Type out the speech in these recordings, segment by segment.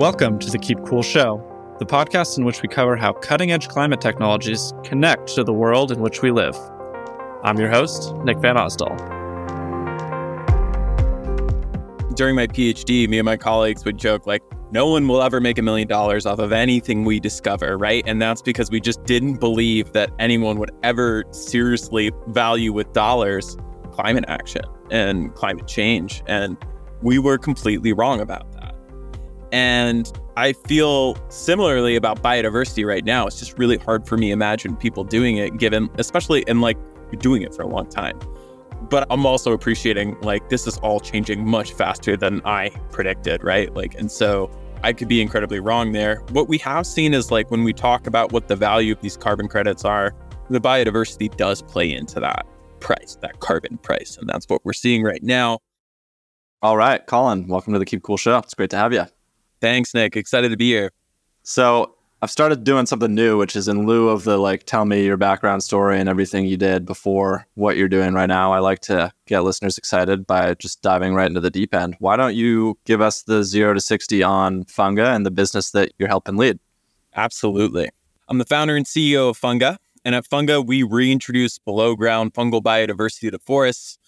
Welcome to the Keep Cool Show, the podcast in which we cover how cutting edge climate technologies connect to the world in which we live. I'm your host, Nick Van Osdol. During my PhD, me and my colleagues would joke, like, no one will ever make a million dollars off of anything we discover, right? And that's because we just didn't believe that anyone would ever seriously value with dollars climate action and climate change. And we were completely wrong about. And I feel similarly about biodiversity right now. It's just really hard for me to imagine people doing it, given, especially in like doing it for a long time. But I'm also appreciating like this is all changing much faster than I predicted, right? Like, and so I could be incredibly wrong there. What we have seen is like when we talk about what the value of these carbon credits are, the biodiversity does play into that price, that carbon price. And that's what we're seeing right now. All right, Colin, welcome to the Keep Cool Show. It's great to have you. Thanks, Nick. Excited to be here. So, I've started doing something new, which is in lieu of the like, tell me your background story and everything you did before what you're doing right now. I like to get listeners excited by just diving right into the deep end. Why don't you give us the zero to 60 on Funga and the business that you're helping lead? Absolutely. I'm the founder and CEO of Funga. And at Funga, we reintroduce below ground fungal biodiversity to forests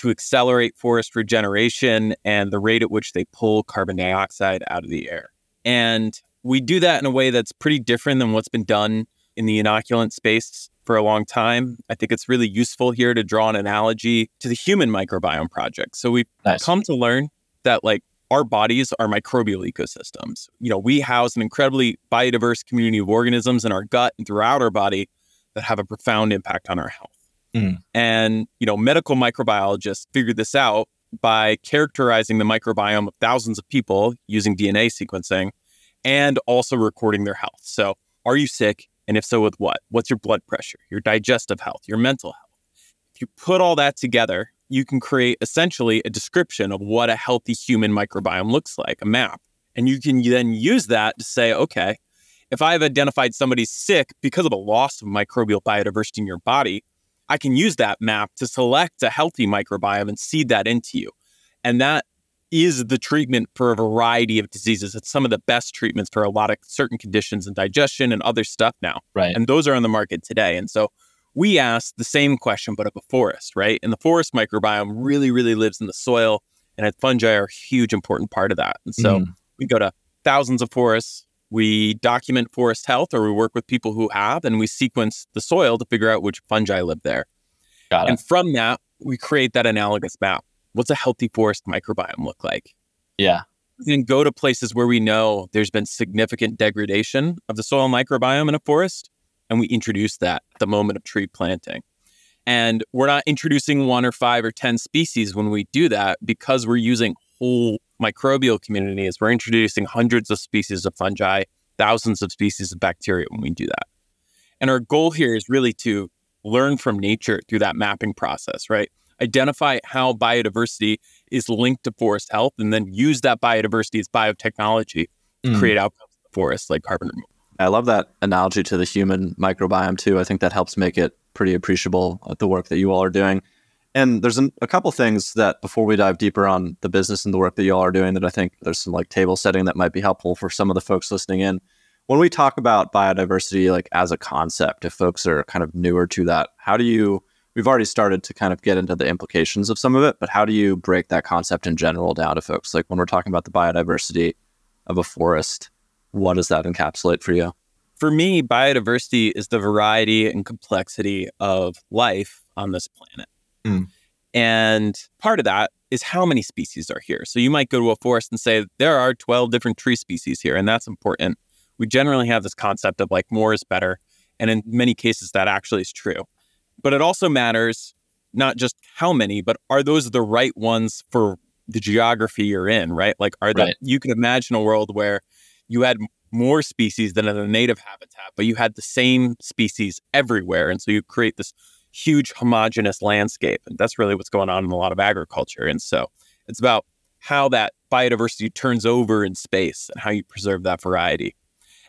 to accelerate forest regeneration and the rate at which they pull carbon dioxide out of the air. And we do that in a way that's pretty different than what's been done in the inoculant space for a long time. I think it's really useful here to draw an analogy to the human microbiome project. So we've nice. come to learn that like our bodies are microbial ecosystems. You know, we house an incredibly biodiverse community of organisms in our gut and throughout our body that have a profound impact on our health. Mm. And, you know, medical microbiologists figured this out by characterizing the microbiome of thousands of people using DNA sequencing and also recording their health. So, are you sick? And if so, with what? What's your blood pressure, your digestive health, your mental health? If you put all that together, you can create essentially a description of what a healthy human microbiome looks like, a map. And you can then use that to say, okay, if I've identified somebody sick because of a loss of microbial biodiversity in your body, I can use that map to select a healthy microbiome and seed that into you. And that is the treatment for a variety of diseases. It's some of the best treatments for a lot of certain conditions and digestion and other stuff now. Right. And those are on the market today. And so we asked the same question, but of a forest, right? And the forest microbiome really, really lives in the soil, and fungi are a huge, important part of that. And so mm. we go to thousands of forests. We document forest health, or we work with people who have, and we sequence the soil to figure out which fungi live there. Got it. And from that, we create that analogous map what's a healthy forest microbiome look like? Yeah. And go to places where we know there's been significant degradation of the soil microbiome in a forest, and we introduce that at the moment of tree planting. And we're not introducing one or five or 10 species when we do that because we're using whole microbial community is we're introducing hundreds of species of fungi, thousands of species of bacteria when we do that. And our goal here is really to learn from nature through that mapping process, right? identify how biodiversity is linked to forest health, and then use that biodiversity as biotechnology to mm. create outcomes in the forest, like carbon removal. I love that analogy to the human microbiome too. I think that helps make it pretty appreciable at the work that you all are doing. And there's an, a couple things that before we dive deeper on the business and the work that you all are doing that I think there's some like table setting that might be helpful for some of the folks listening in. When we talk about biodiversity like as a concept, if folks are kind of newer to that, how do you we've already started to kind of get into the implications of some of it, but how do you break that concept in general down to folks? Like when we're talking about the biodiversity of a forest, what does that encapsulate for you? For me, biodiversity is the variety and complexity of life on this planet. Mm. And part of that is how many species are here. So you might go to a forest and say, there are 12 different tree species here, and that's important. We generally have this concept of like more is better. And in many cases, that actually is true. But it also matters not just how many, but are those the right ones for the geography you're in, right? Like, are right. the, you can imagine a world where you had more species than in a native habitat, but you had the same species everywhere. And so you create this huge homogenous landscape. And that's really what's going on in a lot of agriculture. And so it's about how that biodiversity turns over in space and how you preserve that variety.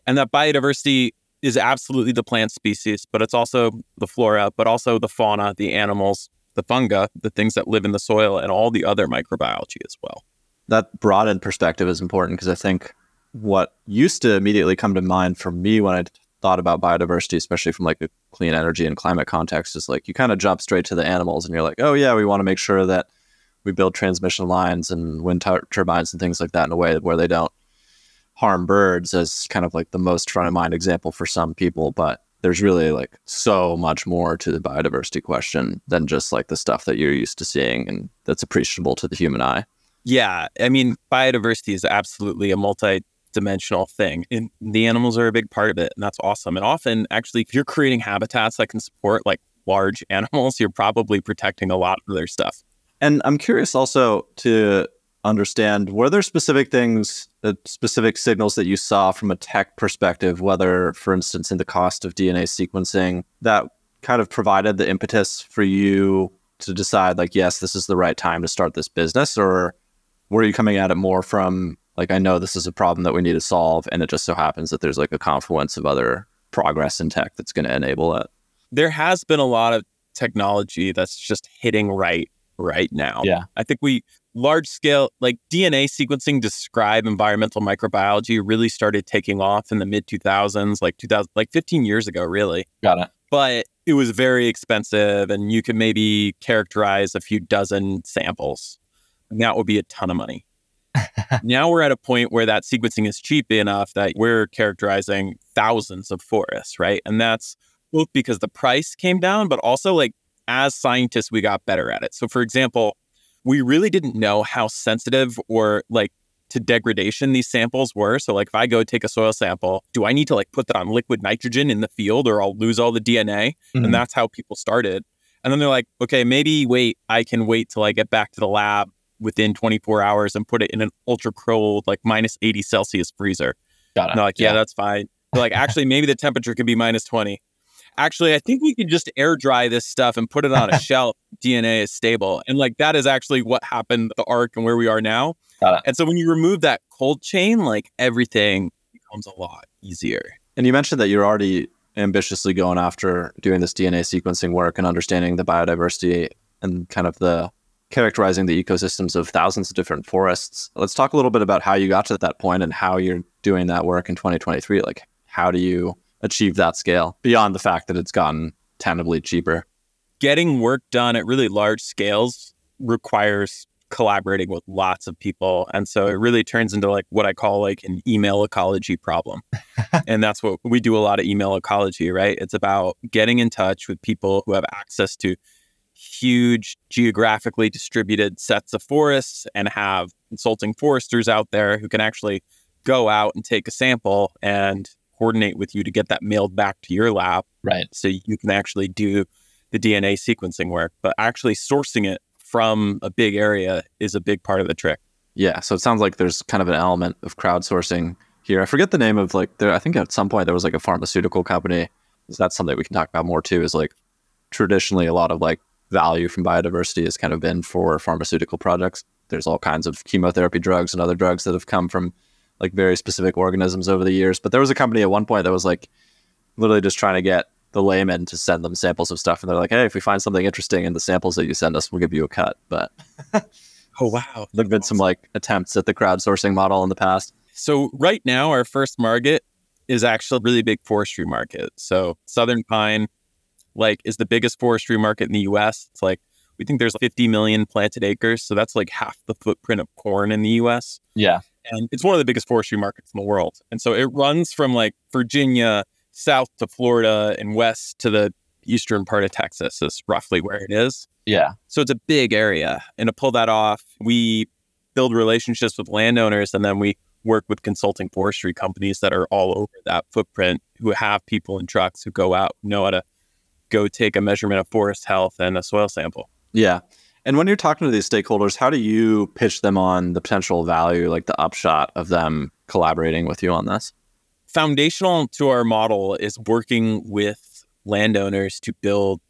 And that biodiversity is absolutely the plant species, but it's also the flora, but also the fauna, the animals, the fungi, the things that live in the soil, and all the other microbiology as well. That broadened perspective is important because I think what used to immediately come to mind for me when I thought about biodiversity, especially from like a clean energy and climate context, is like you kind of jump straight to the animals and you're like, oh yeah, we want to make sure that we build transmission lines and wind tur- turbines and things like that in a way where they don't harm birds as kind of like the most front of mind example for some people. But there's really like so much more to the biodiversity question than just like the stuff that you're used to seeing and that's appreciable to the human eye. Yeah. I mean, biodiversity is absolutely a multi dimensional thing. And the animals are a big part of it. And that's awesome. And often, actually, if you're creating habitats that can support like large animals, you're probably protecting a lot of their stuff. And I'm curious also to understand were there specific things, uh, specific signals that you saw from a tech perspective, whether, for instance, in the cost of DNA sequencing, that kind of provided the impetus for you to decide, like, yes, this is the right time to start this business? Or were you coming at it more from, like, I know this is a problem that we need to solve, and it just so happens that there's like a confluence of other progress in tech that's going to enable it? There has been a lot of technology that's just hitting right right now. Yeah. I think we large scale like DNA sequencing describe environmental microbiology really started taking off in the mid 2000s, like 2000 like 15 years ago really. Got it. But it was very expensive and you could maybe characterize a few dozen samples. And that would be a ton of money. Now we're at a point where that sequencing is cheap enough that we're characterizing thousands of forests, right? And that's both because the price came down, but also like as scientists, we got better at it. So, for example, we really didn't know how sensitive or like to degradation these samples were. So, like, if I go take a soil sample, do I need to like put that on liquid nitrogen in the field or I'll lose all the DNA? Mm-hmm. And that's how people started. And then they're like, okay, maybe wait, I can wait till I get back to the lab within 24 hours and put it in an ultra cold, like minus 80 Celsius freezer. Got it. And like, yeah, yeah. that's fine. They're like, actually, maybe the temperature could be minus 20 actually, I think we can just air dry this stuff and put it on a shelf. DNA is stable. And like that is actually what happened, the arc and where we are now. And so when you remove that cold chain, like everything becomes a lot easier. And you mentioned that you're already ambitiously going after doing this DNA sequencing work and understanding the biodiversity and kind of the characterizing the ecosystems of thousands of different forests. Let's talk a little bit about how you got to that point and how you're doing that work in 2023. Like, how do you achieve that scale beyond the fact that it's gotten tangibly cheaper. Getting work done at really large scales requires collaborating with lots of people. And so it really turns into like what I call like an email ecology problem. and that's what we do a lot of email ecology, right? It's about getting in touch with people who have access to huge geographically distributed sets of forests and have consulting foresters out there who can actually go out and take a sample and coordinate with you to get that mailed back to your lab. Right. So you can actually do the DNA sequencing work, but actually sourcing it from a big area is a big part of the trick. Yeah. So it sounds like there's kind of an element of crowdsourcing here. I forget the name of like there. I think at some point there was like a pharmaceutical company. Is that something we can talk about more too? Is like traditionally a lot of like value from biodiversity has kind of been for pharmaceutical projects. There's all kinds of chemotherapy drugs and other drugs that have come from like very specific organisms over the years. But there was a company at one point that was like literally just trying to get the layman to send them samples of stuff, and they're like, "Hey, if we find something interesting in the samples that you send us, we'll give you a cut." But oh wow, there've been some like attempts at the crowdsourcing model in the past. So right now, our first market is actually a really big forestry market. So Southern Pine, like, is the biggest forestry market in the U.S. It's like we think there's 50 million planted acres, so that's like half the footprint of corn in the U.S. Yeah, and it's one of the biggest forestry markets in the world. And so it runs from like Virginia south to Florida and west to the eastern part of Texas is roughly where it is. Yeah. So it's a big area. And to pull that off, we build relationships with landowners and then we work with consulting forestry companies that are all over that footprint who have people in trucks who go out, know how to go take a measurement of forest health and a soil sample. Yeah. And when you're talking to these stakeholders, how do you pitch them on the potential value, like the upshot of them collaborating with you on this? Foundational to our model is working with landowners to build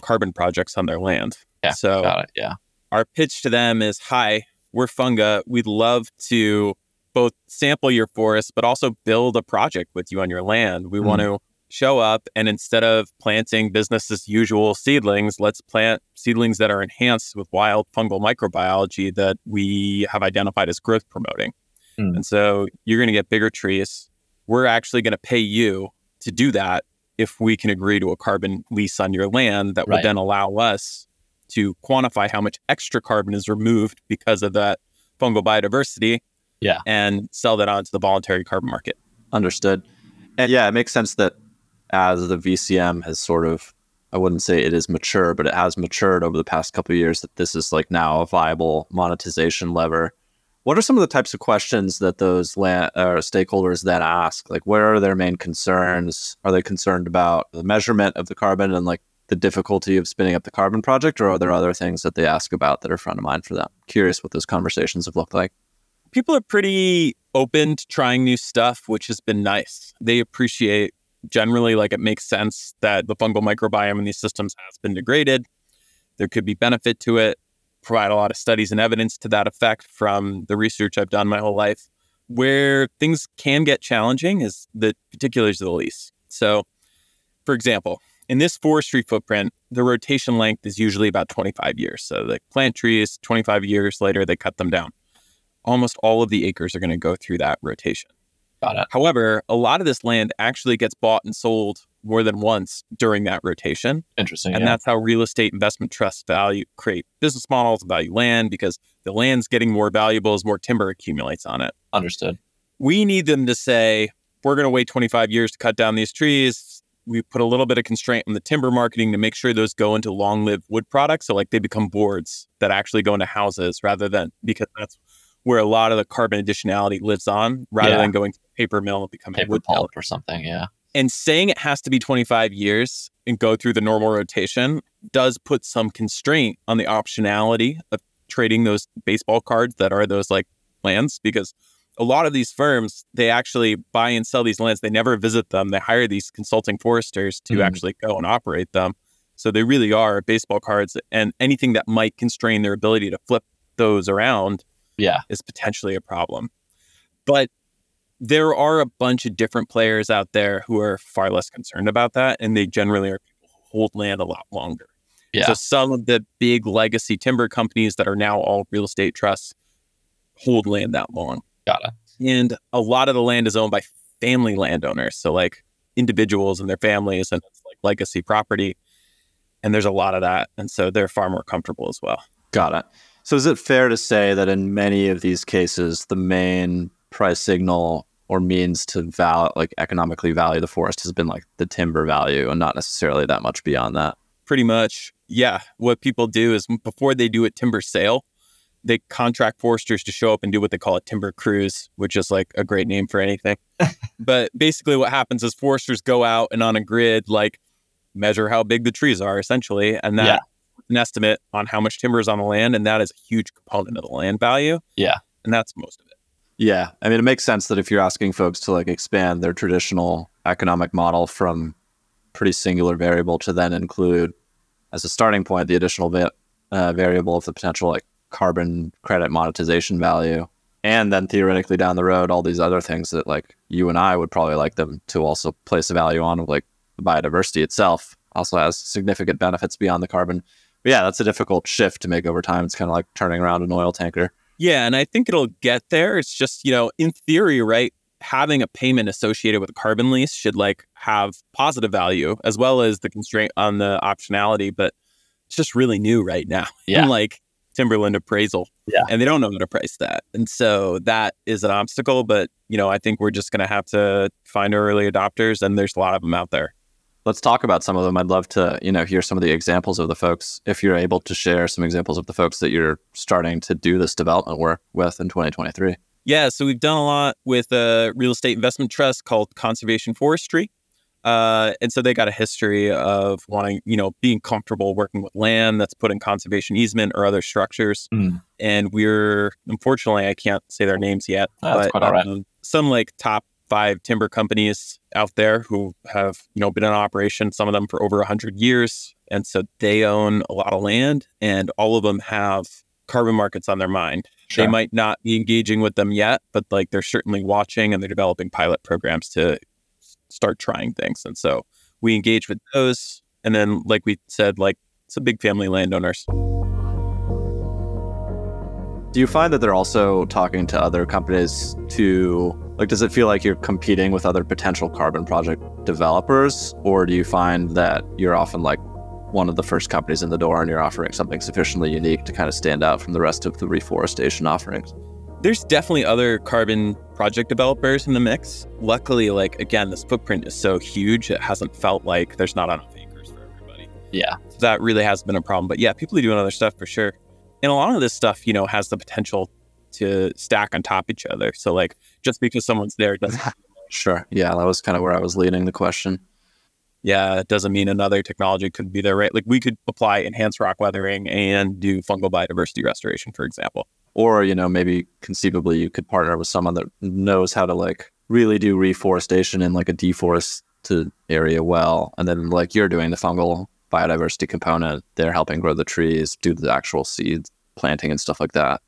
carbon projects on their land. Yeah. So, got it. Yeah. Our pitch to them is Hi, we're Funga. We'd love to both sample your forest, but also build a project with you on your land. We mm. want to show up and instead of planting business as usual seedlings, let's plant seedlings that are enhanced with wild fungal microbiology that we have identified as growth promoting. Mm. And so you're going to get bigger trees. We're actually going to pay you to do that if we can agree to a carbon lease on your land that would Right. then allow us to quantify how much extra carbon is removed because of that fungal biodiversity Yeah. and sell that onto the voluntary carbon market. Understood. And yeah, it makes sense that as the VCM has sort of, I wouldn't say it is mature, but it has matured over the past couple of years, that this is like now a viable monetization lever. What are some of the types of questions that those uh, stakeholders then ask? Like, where are their main concerns? Are they concerned about the measurement of the carbon and like the difficulty of spinning up the carbon project, or are there other things that they ask about that are front of mind for them? Curious what those conversations have looked like. people are pretty open to trying new stuff, which has been nice. They appreciate generally, like it makes sense that the fungal microbiome in these systems has been degraded. There could be benefit to it. Provide a lot of studies and evidence to that effect from the research I've done my whole life. Where things can get challenging is the particulars of the lease. So, for example, in this forestry footprint, the rotation length is usually about 25 years. So the plant trees, 25 years later, they cut them down almost all of the acres are going to go through that rotation. Got it. However, a lot of this land actually gets bought and sold more than once during that rotation. Interesting. And that's how real estate investment trusts value create business models, value land because the land's getting more valuable as more timber accumulates on it. understood. We need them to say, we're going to wait 25 years to cut down these trees. We put a little bit of constraint on the timber marketing to make sure those go into long lived wood products. So, like, they become boards that actually go into houses rather than because that's where a lot of the carbon additionality lives on rather Yeah. than going to paper mill and becoming a Paper wood pellet pulp or something. Yeah. and saying it has to be 25 years and go through the normal rotation does put some constraint on the optionality of trading those baseball cards that are those like lands because a lot of these firms they actually buy and sell these lands they never visit them they hire these consulting foresters to Mhm. actually go and operate them so they really are baseball cards and anything that might constrain their ability to flip those around Yeah. is potentially a problem. But there are a bunch of different players out there who are far less concerned about that, and they generally are people who hold land a lot longer. Yeah. So some of the big legacy timber companies that are now all real estate trusts hold land that long. Got it. And a lot of the land is owned by family landowners. So like individuals and their families and it's like legacy property. And there's a lot of that. And so they're far more comfortable as well. Got it. So is it fair to say that in many of these cases, the main price signal or means to val like economically value the forest has been like the timber value and not necessarily that much beyond that? pretty much yeah what people do is before they do a timber sale they contract foresters to show up and do what they call a timber cruise which is like a great name for anything but basically what happens is foresters go out and on a grid like measure how big the trees are essentially and that Yeah. an estimate on how much timber is on the land and that is a huge component of the land value Yeah. and that's most of it Yeah. I mean, it makes sense that if you're asking folks to like expand their traditional economic model from pretty singular variable to then include as a starting point the additional va- uh, variable of the potential like carbon credit monetization value and then theoretically down the road all these other things that like you and I would probably like them to also place a value on like biodiversity itself also has significant benefits beyond the carbon. But yeah, that's a difficult shift to make over time. It's kind of like turning around an oil tanker. Yeah, and I think it'll get there. It's just, you know, in theory, right? Having a payment associated with a carbon lease should like have positive value as well as the constraint on the optionality, but it's just really new right now. Yeah. In like Timberland appraisal. Yeah. And they don't know how to price that. And so that is an obstacle, but you know, I think we're just gonna have to find early adopters and there's a lot of them out there. Let's talk about some of them. I'd love to, you know, hear some of the examples of the folks. If you're able to share some examples of the folks that you're starting to do this development work with in 2023. Yeah, so we've done a lot with a real estate investment trust called Conservation Forestry. Uh, and so they got a history of wanting, you know, being comfortable working with land that's put in conservation easement or other structures. Mm. And we're, unfortunately, I can't say their names yet, Oh, that's but quite all right. um, some like top five timber companies out there who have, you know, been in operation, some of them for over 100 years. And so they own a lot of land and all of them have carbon markets on their mind. They might not be engaging with them yet, but like they're certainly watching and they're developing pilot programs to start trying things. And so we engage with those. And then, like we said, like some big family landowners. Do you find that they're also talking to other companies to like does it feel like you're competing with other potential carbon project developers or do you find that you're often like one of the first companies in the door and you're offering something sufficiently unique to kind of stand out from the rest of the reforestation offerings? There's definitely other carbon project developers in the mix. Luckily, like again, this footprint is so huge, it hasn't felt like there's not enough acres for everybody. Yeah. So that really has been a problem. But yeah, people are doing other stuff for sure. And a lot of this stuff, you know, has the potential to stack on top of each other. So like just because someone's there doesn't Sure. Yeah, that was kind of where I was leading the question. yeah, it doesn't mean another technology could be there, right? Like we could apply enhanced rock weathering and do fungal biodiversity restoration, for example. Or, you know, maybe conceivably you could partner with someone that knows how to like really do reforestation in like a deforested area well. And then like you're doing the fungal biodiversity component, they're helping grow the trees, do the actual seeds planting and stuff like that.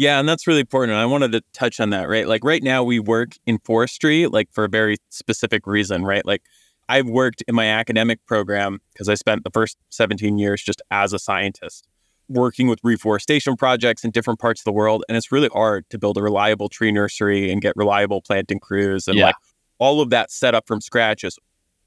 Yeah, and that's really important. I wanted to touch on that, right? Like right now we work in forestry like for a very specific reason, right? Like I've worked in my academic program because I spent the first 17 years just as a scientist working with reforestation projects in different parts of the world and it's really hard to build a reliable tree nursery and get reliable planting crews and Yeah. like all of that set up from scratch is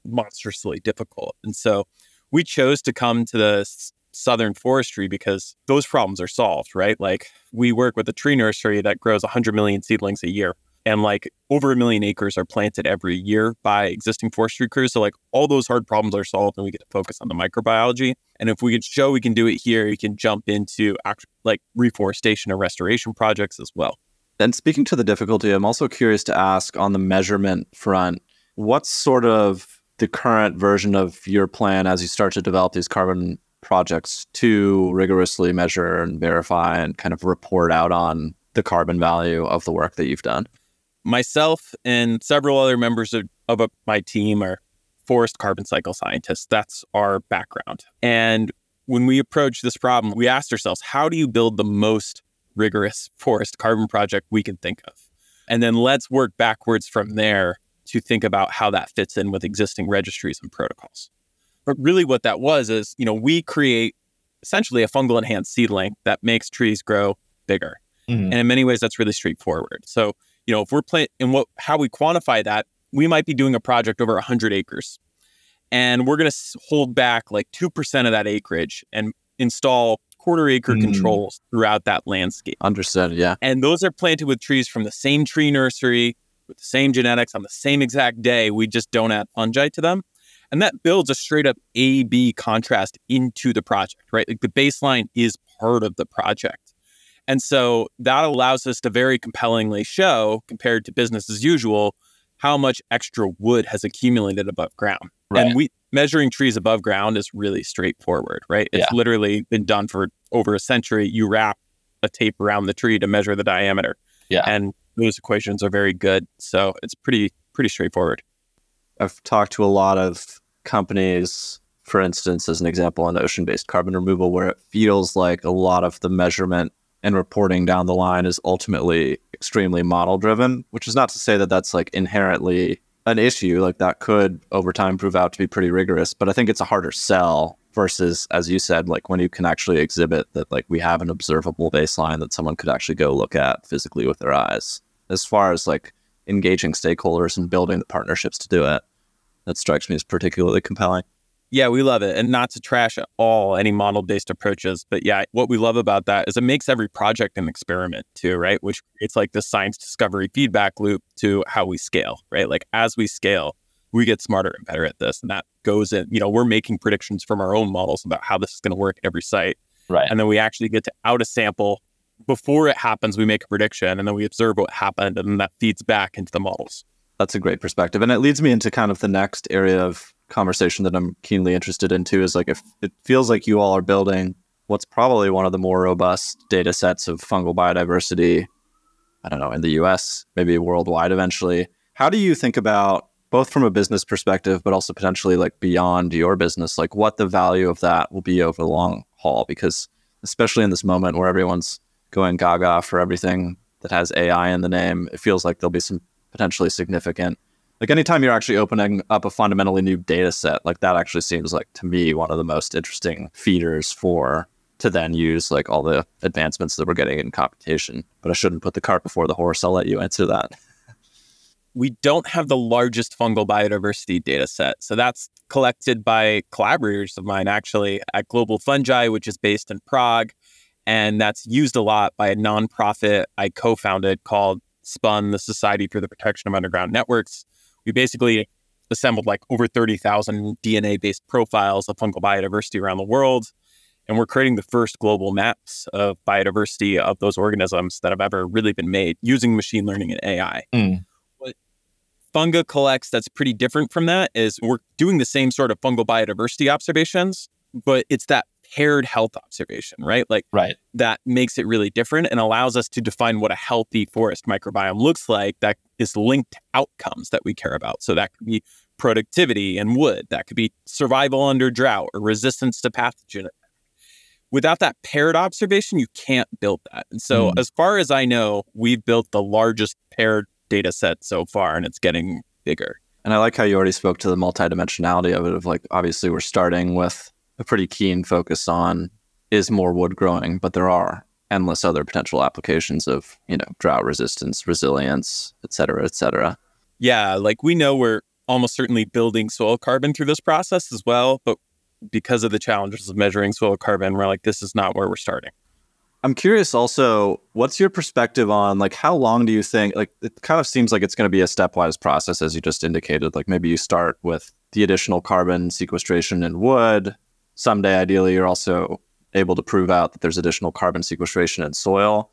monstrously difficult. And so we chose to come to the s- southern forestry because those problems are solved, right? Like we work with a tree nursery that grows 100 million seedlings a year. And like over a million acres are planted every year by existing forestry crews. So like all those hard problems are solved and we get to focus on the microbiology. And if we can show we can do it here, you can jump into act- like reforestation or restoration projects as well. And speaking to the difficulty, I'm also curious to ask on the measurement front, what's sort of the current version of your plan as you start to develop these carbon projects to rigorously measure and verify and kind of report out on the carbon value of the work that you've done? myself and several other members of, of uh, my team are forest carbon cycle scientists. That's our background. And when we approach this problem, we asked ourselves, how do you build the most rigorous forest carbon project we can think of? And then let's work backwards from there to think about how that fits in with existing registries and protocols. But really, what that was is, you know, we create essentially a fungal enhanced seedling that makes trees grow bigger. And in many ways, that's really straightforward. So, you know, if we're playing and what how we quantify that, we might be doing a project over 100 acres, and we're going to hold back like two percent of that acreage and install quarter acre Mm. controls throughout that landscape. Understood. Yeah. And those are planted with trees from the same tree nursery with the same genetics on the same exact day. We just don't add fungi to them. And that builds a straight up A B contrast into the project, right? Like the baseline is part of the project. And so that allows us to very compellingly show, compared to business as usual, how much extra wood has accumulated above ground. Right. And we measuring trees above ground is really straightforward, right? It's Yeah. literally been done for over a century. You wrap a tape around the tree to measure the diameter. Yeah. And those equations are very good. So it's pretty pretty straightforward. I've talked to a lot of companies, for instance, as an example, on ocean based carbon removal, where it feels like a lot of the measurement and reporting down the line is ultimately extremely model driven, which is not to say that that's like inherently an issue. Like that could over time prove out to be pretty rigorous, but I think it's a harder sell versus, as you said, like when you can actually exhibit that like we have an observable baseline that someone could actually go look at physically with their eyes. As far as like engaging stakeholders and building the partnerships to do it, that strikes me as particularly compelling. Yeah, we love it. And not to trash at all any model based approaches. But yeah, what we love about that is it makes every project an experiment too, right? Which it's like the science discovery feedback loop to how we scale, right? Like as we scale, we get smarter and better at this. And that goes in, you know, we're making predictions from our own models about how this is going to work at every site. Right. And then we actually get to out a sample before it happens, we make a prediction and then we observe what happened and then that feeds back into the models. That's a great perspective. And it leads me into kind of the next area of conversation that I'm keenly interested in too is like if it feels like you all are building what's probably one of the more robust data sets of fungal biodiversity, I don't know, in the US, maybe worldwide eventually. How do you think about both from a business perspective, but also potentially like beyond your business, like what the value of that will be over the long haul? Because especially in this moment where everyone's going gaga for everything that has AI in the name, it feels like there'll be some potentially significant. Like anytime you're actually opening up a fundamentally new data set, like that actually seems like to me one of the most interesting feeders for to then use like all the advancements that we're getting in computation. But I shouldn't put the cart before the horse. I'll let you answer that. we don't have the largest fungal biodiversity data set. So that's collected by collaborators of mine actually at Global Fungi, which is based in Prague. And that's used a lot by a nonprofit I co founded called SPUN, the Society for the Protection of Underground Networks. We basically assembled like over 30,000 DNA based profiles of fungal biodiversity around the world. And we're creating the first global maps of biodiversity of those organisms that have ever really been made using machine learning and AI. Mm. What Funga collects that's pretty different from that is we're doing the same sort of fungal biodiversity observations, but it's that paired health observation, right? Like Right. that makes it really different and allows us to define what a healthy forest microbiome looks like that is linked to outcomes that we care about. So that could be productivity and wood, that could be survival under drought or resistance to pathogen. Without that paired observation, you can't build that. And so, Hmm. as far as I know, we've built the largest paired data set so far, and it's getting bigger. And I like how you already spoke to the multidimensionality of it. Of like, obviously, we're starting with a pretty keen focus on is more wood growing, but there are endless other potential applications of you know drought resistance, resilience, et cetera, et cetera. Yeah, like we know we're almost certainly building soil carbon through this process as well, but because of the challenges of measuring soil carbon, we're like, this is not where we're starting. I'm curious also, what's your perspective on like how long do you think like it kind of seems like it's going to be a stepwise process as you just indicated. Like maybe you start with the additional carbon sequestration in wood. Someday ideally you're also able to prove out that there's additional carbon sequestration in soil.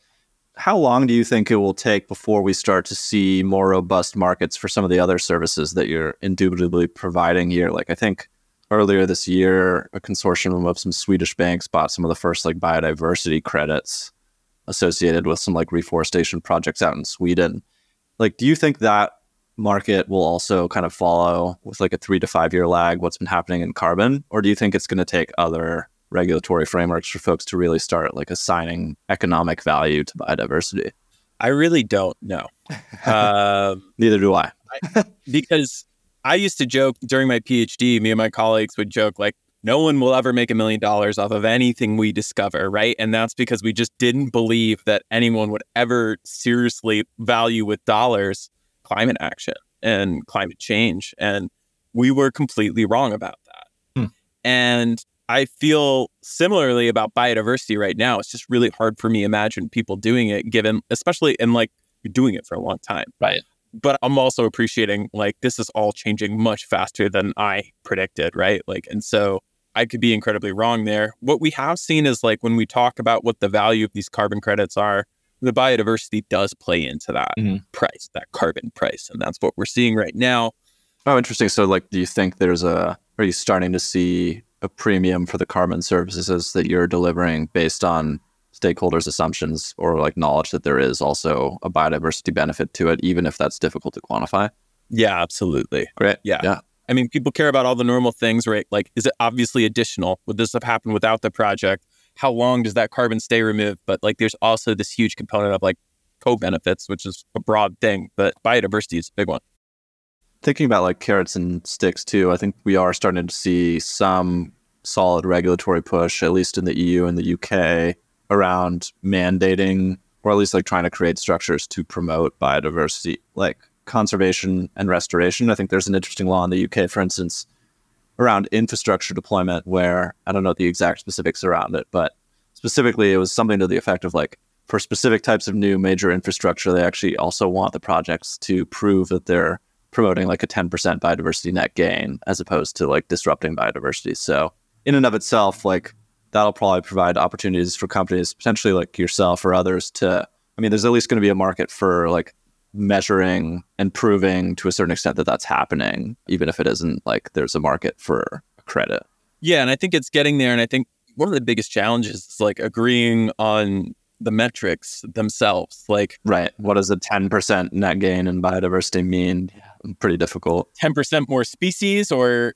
How long do you think it will take before we start to see more robust markets for some of the other services that you're indubitably providing here? Like I think earlier this year, a consortium of some Swedish banks bought some of the first like biodiversity credits associated with some like reforestation projects out in Sweden. Like, do you think that market will also kind of follow with like a three to five year lag what's been happening in carbon? Or do you think it's going to take other regulatory frameworks for folks to really start like assigning economic value to biodiversity? I really don't know. um, Neither do I. because I used to joke during my PhD, me and my colleagues would joke, like, no one will ever make a million dollars off of anything we discover, right? And that's because we just didn't believe that anyone would ever seriously value with dollars climate action and climate change. And we were completely wrong about that. Hmm. And I feel similarly about biodiversity right now. It's just really hard for me to imagine people doing it, given, especially in like, you're doing it for a long time Right. but I'm also appreciating like this is all changing much faster than I predicted, right? Like, and so I could be incredibly wrong there. What we have seen is like when we talk about what the value of these carbon credits are, the biodiversity does play into that Mhm. price, that carbon price. And that's what we're seeing right now. Oh, interesting. So, like, do you think there's a, are you starting to see a premium for the carbon services that you're delivering based on stakeholders' assumptions or like knowledge that there is also a biodiversity benefit to it, even if that's difficult to quantify? Yeah, absolutely. Great. Yeah. Yeah. I mean, people care about all the normal things, right? Like, is it obviously additional? Would this have happened without the project? How long does that carbon stay removed? But like, there's also this huge component of like co benefits, which is a broad thing, but biodiversity is a big one. Thinking about like carrots and sticks too, I think we are starting to see some solid regulatory push, at least in the EU and the UK, around mandating or at least like trying to create structures to promote biodiversity, like conservation and restoration. I think there's an interesting law in the UK, for instance, around infrastructure deployment, where I don't know the exact specifics around it, but specifically it was something to the effect of like for specific types of new major infrastructure, they actually also want the projects to prove that they're promoting like a 10% biodiversity net gain as opposed to like disrupting biodiversity. So, in and of itself, like that'll probably provide opportunities for companies, potentially like yourself or others, to. I mean, there's at least going to be a market for like measuring and proving to a certain extent that that's happening, even if it isn't like there's a market for credit. Yeah. And I think it's getting there. And I think one of the biggest challenges is like agreeing on the metrics themselves. Like Right. What does a 10% net gain in biodiversity mean? Pretty difficult. 10% more species, or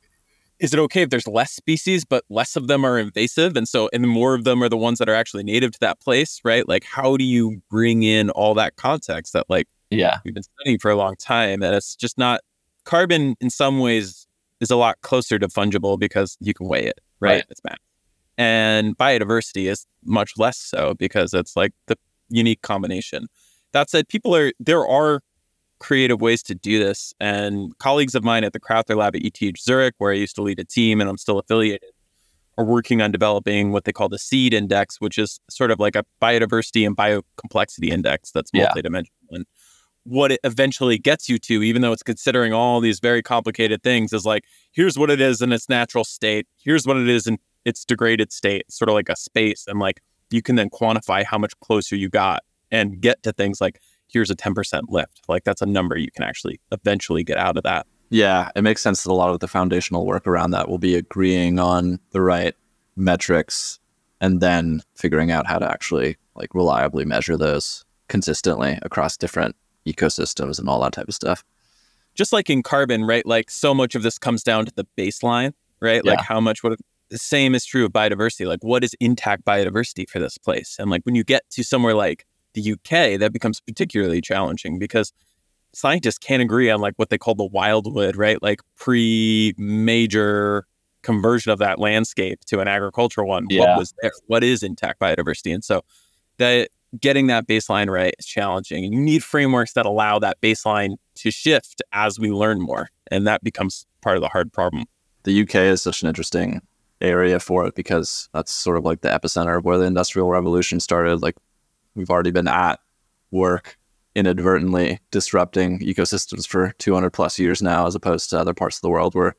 is it okay if there's less species, but less of them are invasive? And so, and more of them are the ones that are actually native to that place, right? Like, how do you bring in all that context that, like, Yeah. we've been studying for a long time? And it's just not carbon in some ways is a lot closer to fungible because you can weigh it, right? Right. It's math. And biodiversity is much less so because it's like the unique combination. That said, people are, there are creative ways to do this. And colleagues of mine at the Crowther Lab at ETH Zurich, where I used to lead a team and I'm still affiliated, are working on developing what they call the SEED index, which is sort of like a biodiversity and biocomplexity index that's Yeah. multidimensional. And what it eventually gets you to, even though it's considering all these very complicated things, is like, here's what it is in its natural state. Here's what it is in its degraded state, sort of like a space. And like, you can then quantify how much closer you got and get to things like, here's a 10% lift. Like, that's a number you can actually eventually get out of that. Yeah, it makes sense that a lot of the foundational work around that will be agreeing on the right metrics and then figuring out how to actually like reliably measure those consistently across different ecosystems and all that type of stuff. just like in carbon, right? Like so much of this comes down to the baseline, right? Like Yeah. how much what the same is true of biodiversity. Like what is intact biodiversity for this place? And like when you get to somewhere like the UK, that becomes particularly challenging because scientists can't agree on like what they call the wildwood, right? Like pre-major conversion of that landscape to an agricultural one. Yeah. What was there? What is intact biodiversity? And so that getting that baseline right is challenging. And you need frameworks that allow that baseline to shift as we learn more. And that becomes part of the hard problem. The UK is such an interesting area for it because that's sort of like the epicenter of where the industrial revolution started. Like we've already been at work inadvertently disrupting ecosystems for 200 plus years now, as opposed to other parts of the world where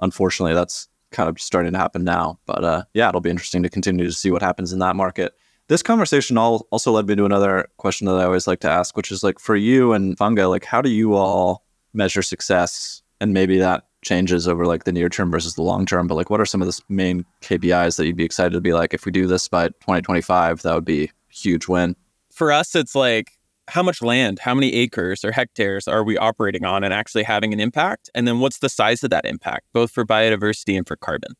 unfortunately that's kind of starting to happen now. But uh, yeah, it'll be interesting to continue to see what happens in that market. This conversation all also led me to another question that I always like to ask, which is like for you and Funga, like how do you all measure success? And maybe that changes over like the near term versus the long term. But like, what are some of the main KPIs that you'd be excited to be like, if we do this by 2025, that would be a huge win. For us, it's like how much land, how many acres or hectares are we operating on and actually having an impact? And then what's the size of that impact, both for biodiversity and for carbon?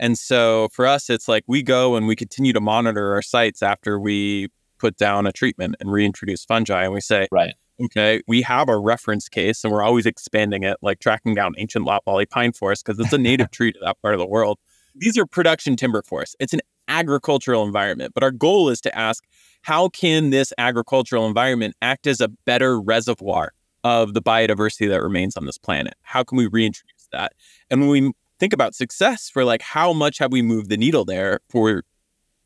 And so for us, it's like we go and we continue to monitor our sites after we put down a treatment and reintroduce fungi. And we say, Right. okay, we have a reference case and we're always expanding it, like tracking down ancient loblolly pine forest because it's a native tree to that part of the world. These are production timber forests. It's an agricultural environment, but our goal is to ask how can this agricultural environment act as a better reservoir of the biodiversity that remains on this planet? How can we reintroduce that? And when we think about success for like how much have we moved the needle there for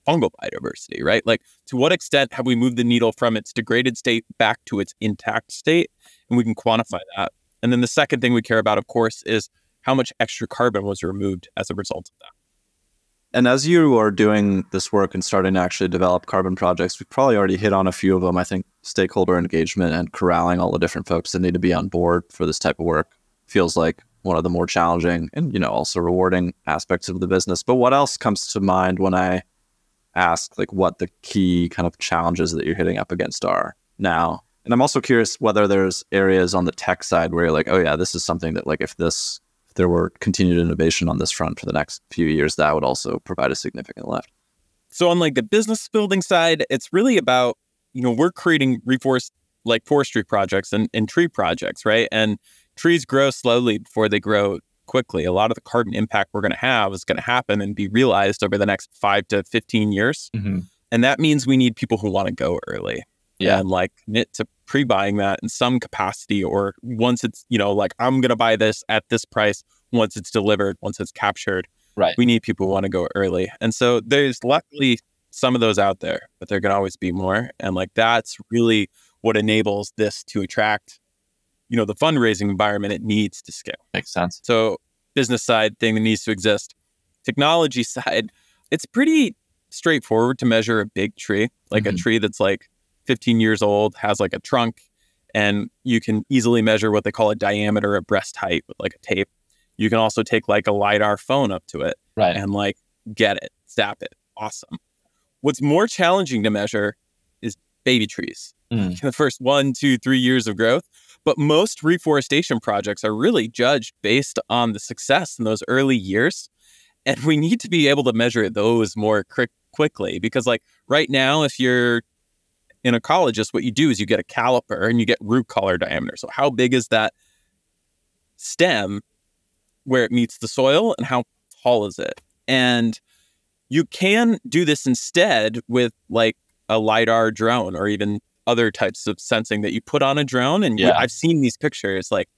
fungal biodiversity, right? Like to what extent have we moved the needle from its degraded state back to its intact state? And we can quantify that. And then the second thing we care about, of course, is how much extra carbon was removed as a result of that. And as you are doing this work and starting to actually develop carbon projects, we've probably already hit on a few of them. I think stakeholder engagement and corralling all the different folks that need to be on board for this type of work feels like one of the more challenging and you know also rewarding aspects of the business. But what else comes to mind when I ask like what the key kind of challenges that you're hitting up against are now? And I'm also curious whether there's areas on the tech side where you're like, oh yeah, this is something that like if this if there were continued innovation on this front for the next few years, that would also provide a significant lift. So on like the business building side, it's really about, you know, we're creating reforest like forestry projects and, and tree projects, right? And trees grow slowly before they grow quickly. A lot of the carbon impact we're going to have is going to happen and be realized over the next five to 15 years. Mm-hmm. And that means we need people who want to go early. Yeah. And like commit to pre buying that in some capacity or once it's, you know, like I'm going to buy this at this price once it's delivered, once it's captured. Right. We need people who want to go early. And so there's luckily some of those out there, but there can always be more. And like that's really what enables this to attract, you know, the fundraising environment it needs to scale. Makes sense. So business side thing that needs to exist. Technology side, it's pretty straightforward to measure a big tree, like a Mhm. tree that's like 15 years old, has like a trunk, and you can easily measure what they call a diameter at breast height with like a tape. You can also take like a LiDAR phone up to it Right. and like get it, zap it. Awesome. What's more challenging to measure is baby trees. Mm. The first one, two, three years of growth. But most reforestation projects are really judged based on the success in those early years. And we need to be able to measure those more quick, quickly because, like, right now, if you're in ecologist, what you do is you get a caliper and you get root collar diameter. So, how big is that stem where it meets the soil and how tall is it? And you can do this instead with like a LiDAR drone or even other types of sensing that you put on a drone. And Yeah. I've seen these pictures like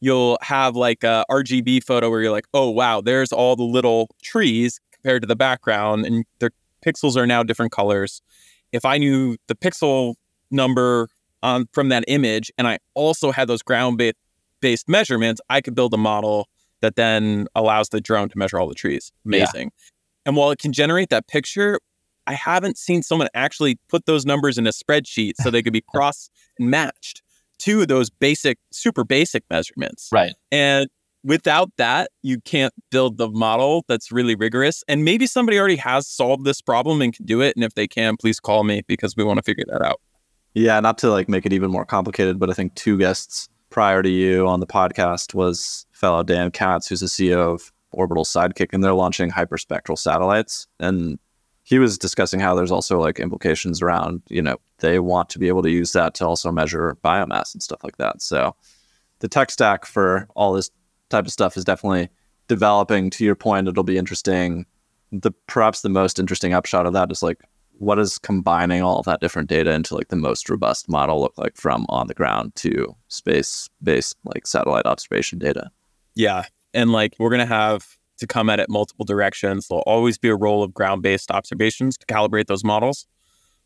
you'll have like a RGB photo where you're like, oh, wow, there's all the little trees compared to the background and their pixels are now different colors. If I knew the pixel number on from that image and I also had those ground ba- based measurements, I could build a model that then allows the drone to measure all the trees. Yeah. Amazing. And while it can generate that picture, I haven't seen someone actually put those numbers in a spreadsheet so they could be cross and matched to those basic, super basic measurements. Right. And without that, you can't build the model that's really rigorous. And maybe somebody already has solved this problem and can do it. And if they can, please call me because we want to figure that out. Yeah, not to like make it even more complicated, but I think two guests prior to you on the podcast was fellow Dan Katz, who's the CEO of Orbital Sidekick, and they're launching hyperspectral satellites. And he was discussing how there's also like implications around, you know, they want to be able to use that to also measure biomass and stuff like that. So the tech stack for all this type of stuff is definitely developing. To your point, it'll be interesting. The perhaps the most interesting upshot of that is like what does combining all of that different data into like the most robust model look like from on the ground to space based like satellite observation data Yeah. And like we're to have to come at it multiple directions. There'll always be a role of ground based observations to calibrate those models,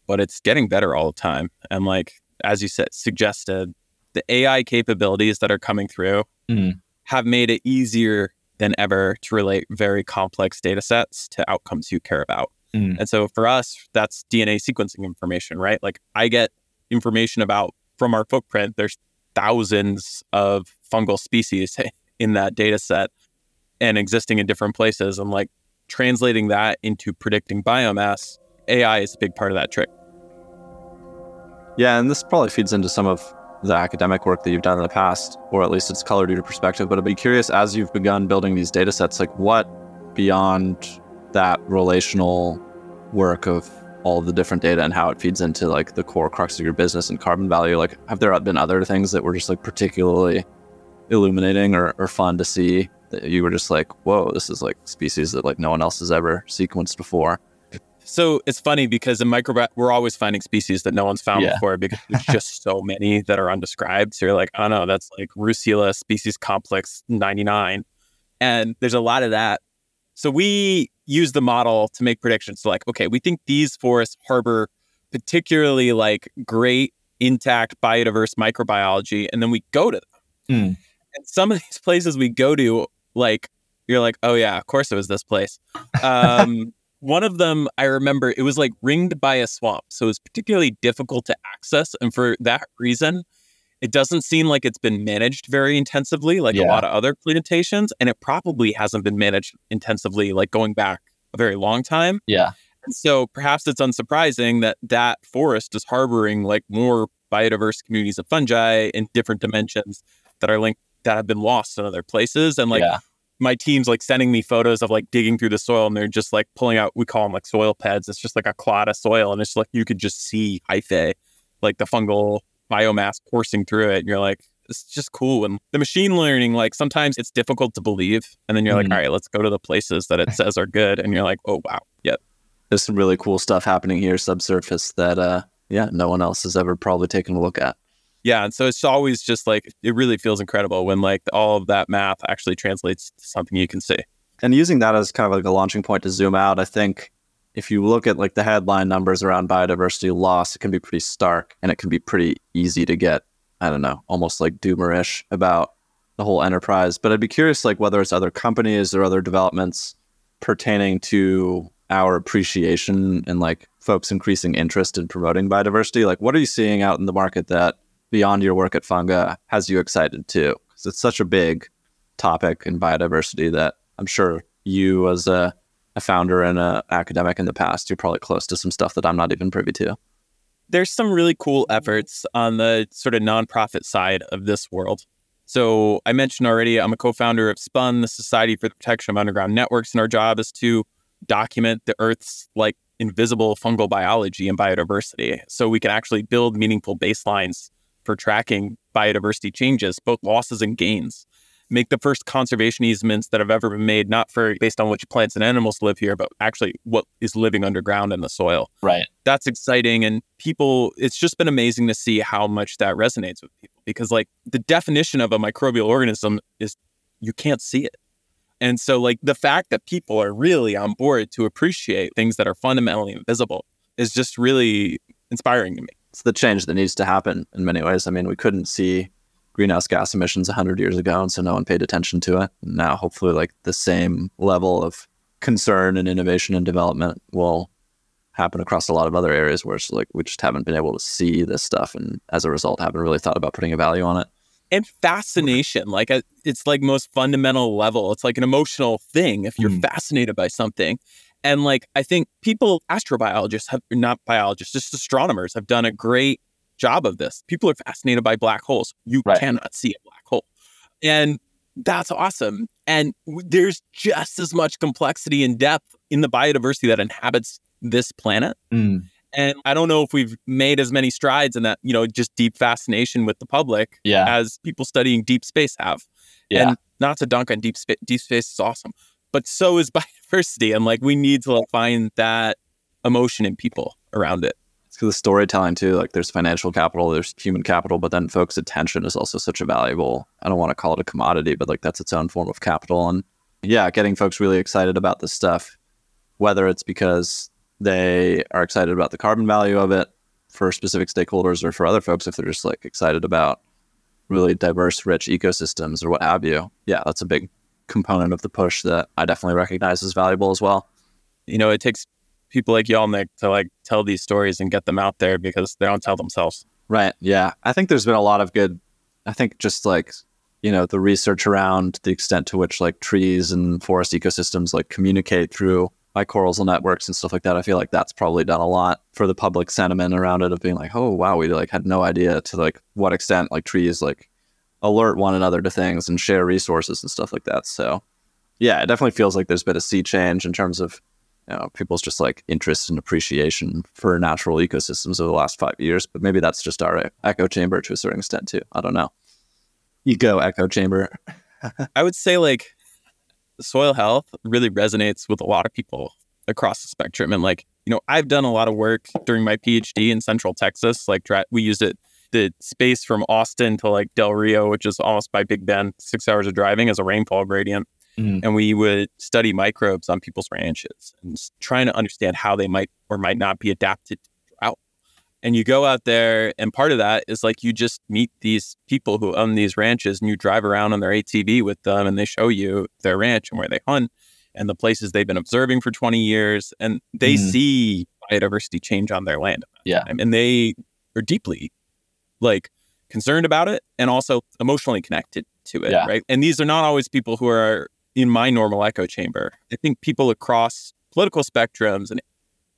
but it's getting better all the time. And like, as you said, suggested, the AI capabilities that are coming through Mhm. have made it easier than ever to relate very complex data sets to outcomes you care about. Mhm. And so for us, that's DNA sequencing information, right? Like I get information about from our footprint, there's thousands of fungal species in that data set and existing in different places. And like translating that into predicting biomass, AI is a big part of that trick. yeah and this probably feeds into some of the academic work that you've done in the past or at least it's colored your perspective but i'd be curious as you've begun building these data sets like what beyond that relational work of all the different data and how it feeds into like the core crux of your business and carbon value like have there been other things that were just like particularly illuminating or, or fun to see that you were just like whoa this is like species that like no one else has ever sequenced before So it's funny because in microbi we're always finding species that no one's found Yeah. before because there's just so many that are undescribed. So you're like, oh no, that's like Russula species complex 99. And there's a lot of that. So we use the model to make predictions. So like, okay, we think these forests harbor particularly like great intact biodiverse microbiology. And then we go to them. Hmm. And some of these places we go to, like, you're like, oh yeah, of course it was this place. Um, one of them, I remember, it was like ringed by a swamp, so it was particularly difficult to access, and for that reason, it doesn't seem like it's been managed very intensively, like Yeah. a lot of other plantations, and it probably hasn't been managed intensively, like going back a very long time. yeah And so perhaps it's unsurprising that that forest is harboring like more biodiverse communities of fungi in different dimensions that are linked that have been lost in other places. And like yeah my team's like sending me photos of like digging through the soil and they're just like pulling out, we call them like soil pads. It's just like a clod of soil. And it's like you could just see hyphae, like the fungal biomass coursing through it. And you're like, it's just cool. And the machine learning, like sometimes it's difficult to believe. And then you're Mhm. like, all right, let's go to the places that it says are good. And you're like, oh, wow. Yep. there's some really cool stuff happening here subsurface that uh yeah no one else has ever probably taken a look at Yeah. And so it's always just like, it really feels incredible when like all of that math actually translates to something you can see. and using that as kind of like a launching point to zoom out i think if you look at like the headline numbers around biodiversity loss it can be pretty stark and it can be pretty easy to get i don't know almost like doomerish about the whole enterprise but i'd be curious like whether it's other companies or other developments pertaining to our appreciation and like folks increasing interest in promoting biodiversity like what are you seeing out in the market that beyond your work at funga has you excited too because it's such a big topic in biodiversity that i'm sure you as a, a founder and a academic in the past you're probably close to some stuff that i'm not even privy to there's some really cool efforts on the sort of nonprofit side of this world. So I mentioned already, I'm a co-founder of SPUN, the Society for the Protection of Underground Networks, and our job is to document the Earth's like invisible fungal biology and biodiversity, so we can actually build meaningful baselines for tracking biodiversity changes, both losses and gains. make the first conservation easements that have ever been made, not for based on which plants and animals live here, but actually what is living underground in the soil. Right. That's exciting. And people, it's just been amazing to see how much that resonates with people because, like, the definition of a microbial organism is you can't see it. And so, like, the fact that people are really on board to appreciate things that are fundamentally invisible is just really inspiring to me. It's the change that needs to happen in many ways. I mean, we couldn't see greenhouse gas emissions 100 years ago and so no one paid attention to it now hopefully like the same level of concern and innovation and development will happen across a lot of other areas where it's like we just haven't been able to see this stuff and as a result haven't really thought about putting a value on it and fascination like a, it's like most fundamental level it's like an emotional thing if you're mm. fascinated by something and like i think people astrobiologists have not biologists just astronomers have done a great job of this. People are fascinated by black holes. You right. cannot see a black hole. And that's awesome. And there's just as much complexity and depth in the biodiversity that inhabits this planet. Mm. And I don't know if we've made as many strides in that, you know, just deep fascination with the public yeah. as people studying deep space have. Yeah. And not to dunk on deep space, deep space is awesome, but so is biodiversity. And like we need to like, find that emotion in people around it It's because the storytelling too. Like there's financial capital, there's human capital, but then folks' attention is also such a valuable. I don't want to call it a commodity, but like that's its own form of capital. And yeah, getting folks really excited about this stuff, whether it's because they are excited about the carbon value of it for specific stakeholders or for other folks if they're just like excited about really diverse, rich ecosystems or what have you. Yeah, that's a big component of the push that I definitely recognize as valuable as well. You know, it takes people like y'all, Nick, to like tell these stories and get them out there because they don't tell themselves. Right. Yeah. I think there's been a lot of good, I think just like, you know, the research around the extent to which like trees and forest ecosystems like communicate through mycorrhizal networks and stuff like that. I feel like that's probably done a lot for the public sentiment around it of being like, oh wow, we like had no idea to like what extent like trees like alert one another to things and share resources and stuff like that. So yeah, it definitely feels like there's been a sea change in terms of you know, people's just like interest and appreciation for natural ecosystems over the last five years. But maybe that's just our echo chamber to a certain extent too. I don't know. You go echo chamber. I would say like soil health really resonates with a lot of people across the spectrum. And like, you know, I've done a lot of work during my PhD in Central Texas. Like, we used it the space from Austin to like Del Rio, which is almost by Big Bend, six hours of driving as a rainfall gradient. Mm-hmm. And we would study microbes on people's ranches and trying to understand how they might or might not be adapted to drought. And you go out there, and part of that is like you just meet these people who own these ranches and you drive around on their ATV with them and they show you their ranch and where they hunt and the places they've been observing for 20 years. And they mm-hmm. see biodiversity change on their land. Yeah. And they are deeply like concerned about it and also emotionally connected to it. Yeah. Right. And these are not always people who are in my normal echo chamber. I think people across political spectrums and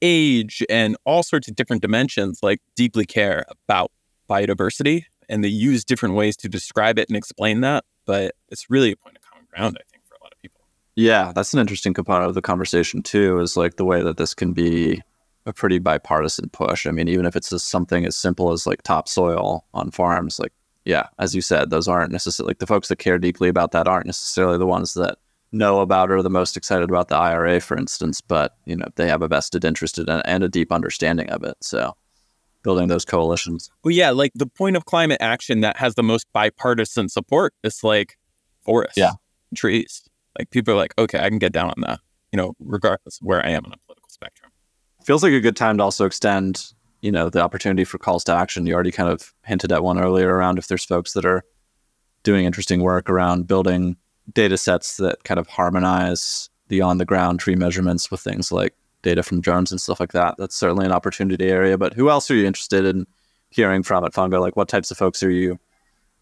age and all sorts of different dimensions like deeply care about biodiversity and they use different ways to describe it and explain that. But it's really a point of common ground, I think, for a lot of people. Yeah, that's an interesting component of the conversation too, is like the way that this can be a pretty bipartisan push. I mean, even if it's just something as simple as like topsoil on farms, like yeah, as you said, those aren't necessarily like the folks that care deeply about that aren't necessarily the ones that know about or the most excited about the IRA, for instance, but you know they have a vested interest in it and a deep understanding of it. So building those coalitions. Well, yeah, like the point of climate action that has the most bipartisan support is like forests, yeah, trees. Like people are like, okay, I can get down on that, you know, regardless of where I am on a political spectrum. Feels like a good time to also extend, you know, the opportunity for calls to action. You already kind of hinted at one earlier around if there's folks that are doing interesting work around building data sets that kind of harmonize the on the ground tree measurements with things like data from drones and stuff like that. That's certainly an opportunity area. But who else are you interested in hearing from at Funga? Like what types of folks are you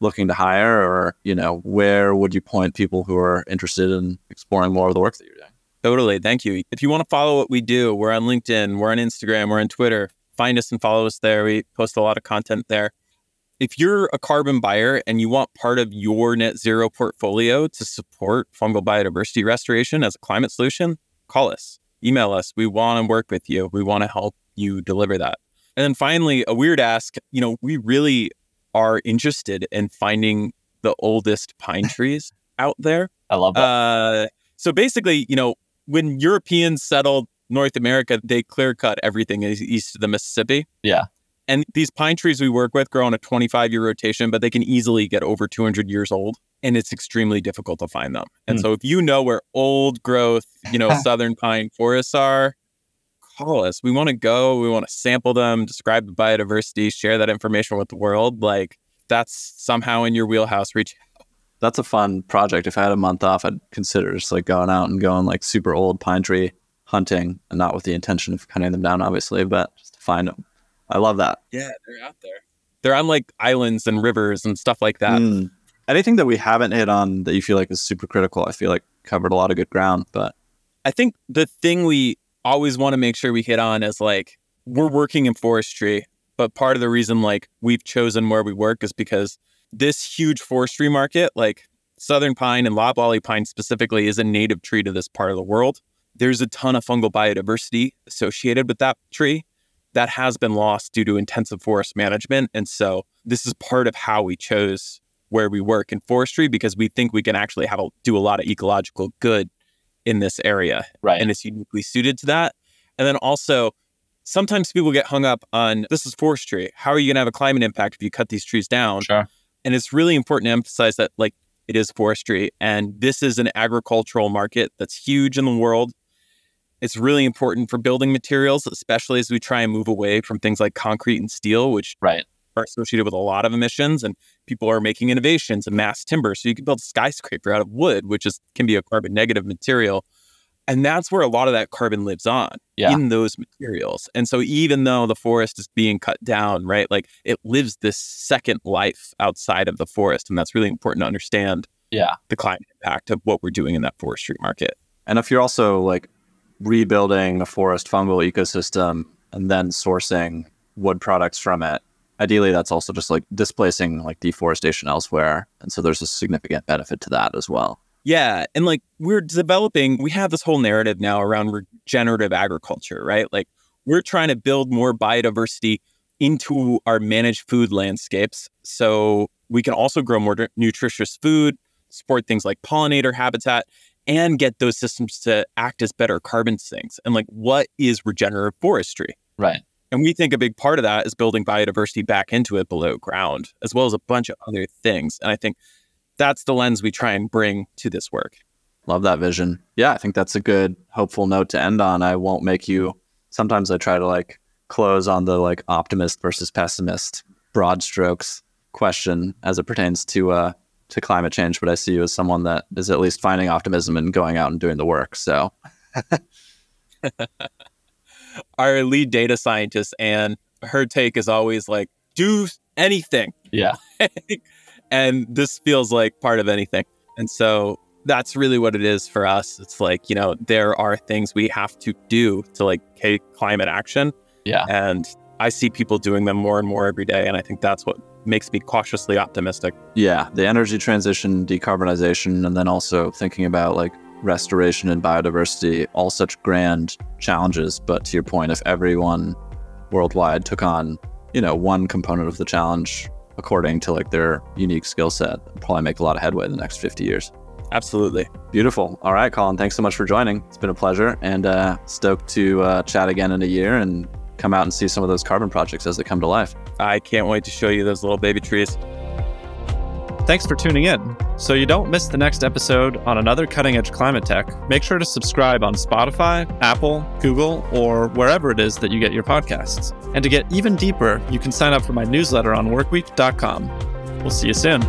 looking to hire or, you know, where would you point people who are interested in exploring more of the work that you're doing? Totally. Thank you. If you want to follow what we do, we're on LinkedIn, we're on Instagram, we're on Twitter. Find us and follow us there. We post a lot of content there if you're a carbon buyer and you want part of your net zero portfolio to support fungal biodiversity restoration as a climate solution, call us, email us. We want to work with you. We want to help you deliver that. And then finally, a weird ask, you know, we really are interested in finding the oldest pine trees out there. I love that. Uh, so basically, you know, when Europeans settled North America, they clear cut everything east of the Mississippi. Yeah. And these pine trees we work with grow on a 25 year rotation, but they can easily get over 200 years old. And it's extremely difficult to find them. And Hmm. so if you know where old growth, you know, southern pine forests are, call us. We want to go. We want to sample them, describe the biodiversity, share that information with the world. Like that's somehow in your wheelhouse. Reach That's a fun project. If I had a month off, I'd consider just like going out and going like super old pine tree hunting, and not with the intention of cutting them down, obviously, but just to find them. I love that. Yeah, they're out there. They're on like islands and rivers and stuff like that. Mm. Anything that we haven't hit on that you feel like is super critical? I feel like covered a lot of good ground, but I think the thing we always want to make sure we hit on is like we're working in forestry, but part of the reason like we've chosen where we work is because this huge forestry market, like southern pine and loblolly pine specifically, is a native tree to this part of the world. There's a ton of fungal biodiversity associated with that tree that has been lost due to intensive forest management. And so this is part of how we chose where we work in forestry because we think we can actually have a, do a lot of ecological good in this area right. and it's uniquely suited to that. And then also, sometimes people get hung up on this is forestry. How are you going to have a climate impact if you cut these trees down? sure. And it's really important to emphasize that, like, it is forestry and this is an agricultural market that's huge in the world. It's really important for building materials, especially as we try and move away from things like concrete and steel, which Right. are associated with a lot of emissions. And people are making innovations in mass timber. So you can build a skyscraper out of wood, which is can be a carbon negative material. And that's where a lot of that carbon lives on Yeah. in those materials. And so even though the forest is being cut down, right, like it lives this second life outside of the forest. And that's really important to understand Yeah. the climate impact of what we're doing in that forestry market. And if you're also like rebuilding a forest fungal ecosystem and then sourcing wood products from it, ideally that's also just like displacing like deforestation elsewhere. And so there's a significant benefit to that as well. Yeah. And like we're developing, we have this whole narrative now around regenerative agriculture, right? Like we're trying to build more biodiversity into our managed food landscapes so we can also grow more nutritious food, support things like pollinator habitat, and get those systems to act as better carbon sinks. And like, what is regenerative forestry? Right. And we think a big part of that is building biodiversity back into it below ground, as well as a bunch of other things. And I think that's the lens we try and bring to this work. Love that vision. Yeah, I think that's a good hopeful note to end on. I won't make you sometimes I try to like close on the like optimist versus pessimist broad strokes question as it pertains to uh to climate change, but I see you as someone that is at least finding optimism and going out and doing the work. So Our lead data scientist, and her take is always like, do anything. yeah. and this feels like part of anything. And so that's really what it is for us. It's like, you know, there are things we have to do to like take climate action. Yeah. And I see people doing them more and more every day. And I think that's what makes me cautiously optimistic. Yeah, the energy transition, decarbonization, and then also thinking about like restoration and biodiversity, all such grand challenges. But to your point, if everyone worldwide took on, you know, one component of the challenge according to like their unique skill set, probably make a lot of headway in the next 50 years. Absolutely. Beautiful. All right, Colin, thanks so much for joining. It's been a pleasure and uh, stoked to uh, chat again in a year and come out and see some of those carbon projects as they come to life. I can't wait to show you those little baby trees. Thanks for tuning in. So you don't miss the next episode on another cutting edge climate tech, make sure to subscribe on Spotify, Apple, Google, or wherever it is that you get your podcasts. And to get even deeper, you can sign up for my newsletter on workweek.com. We'll see you soon.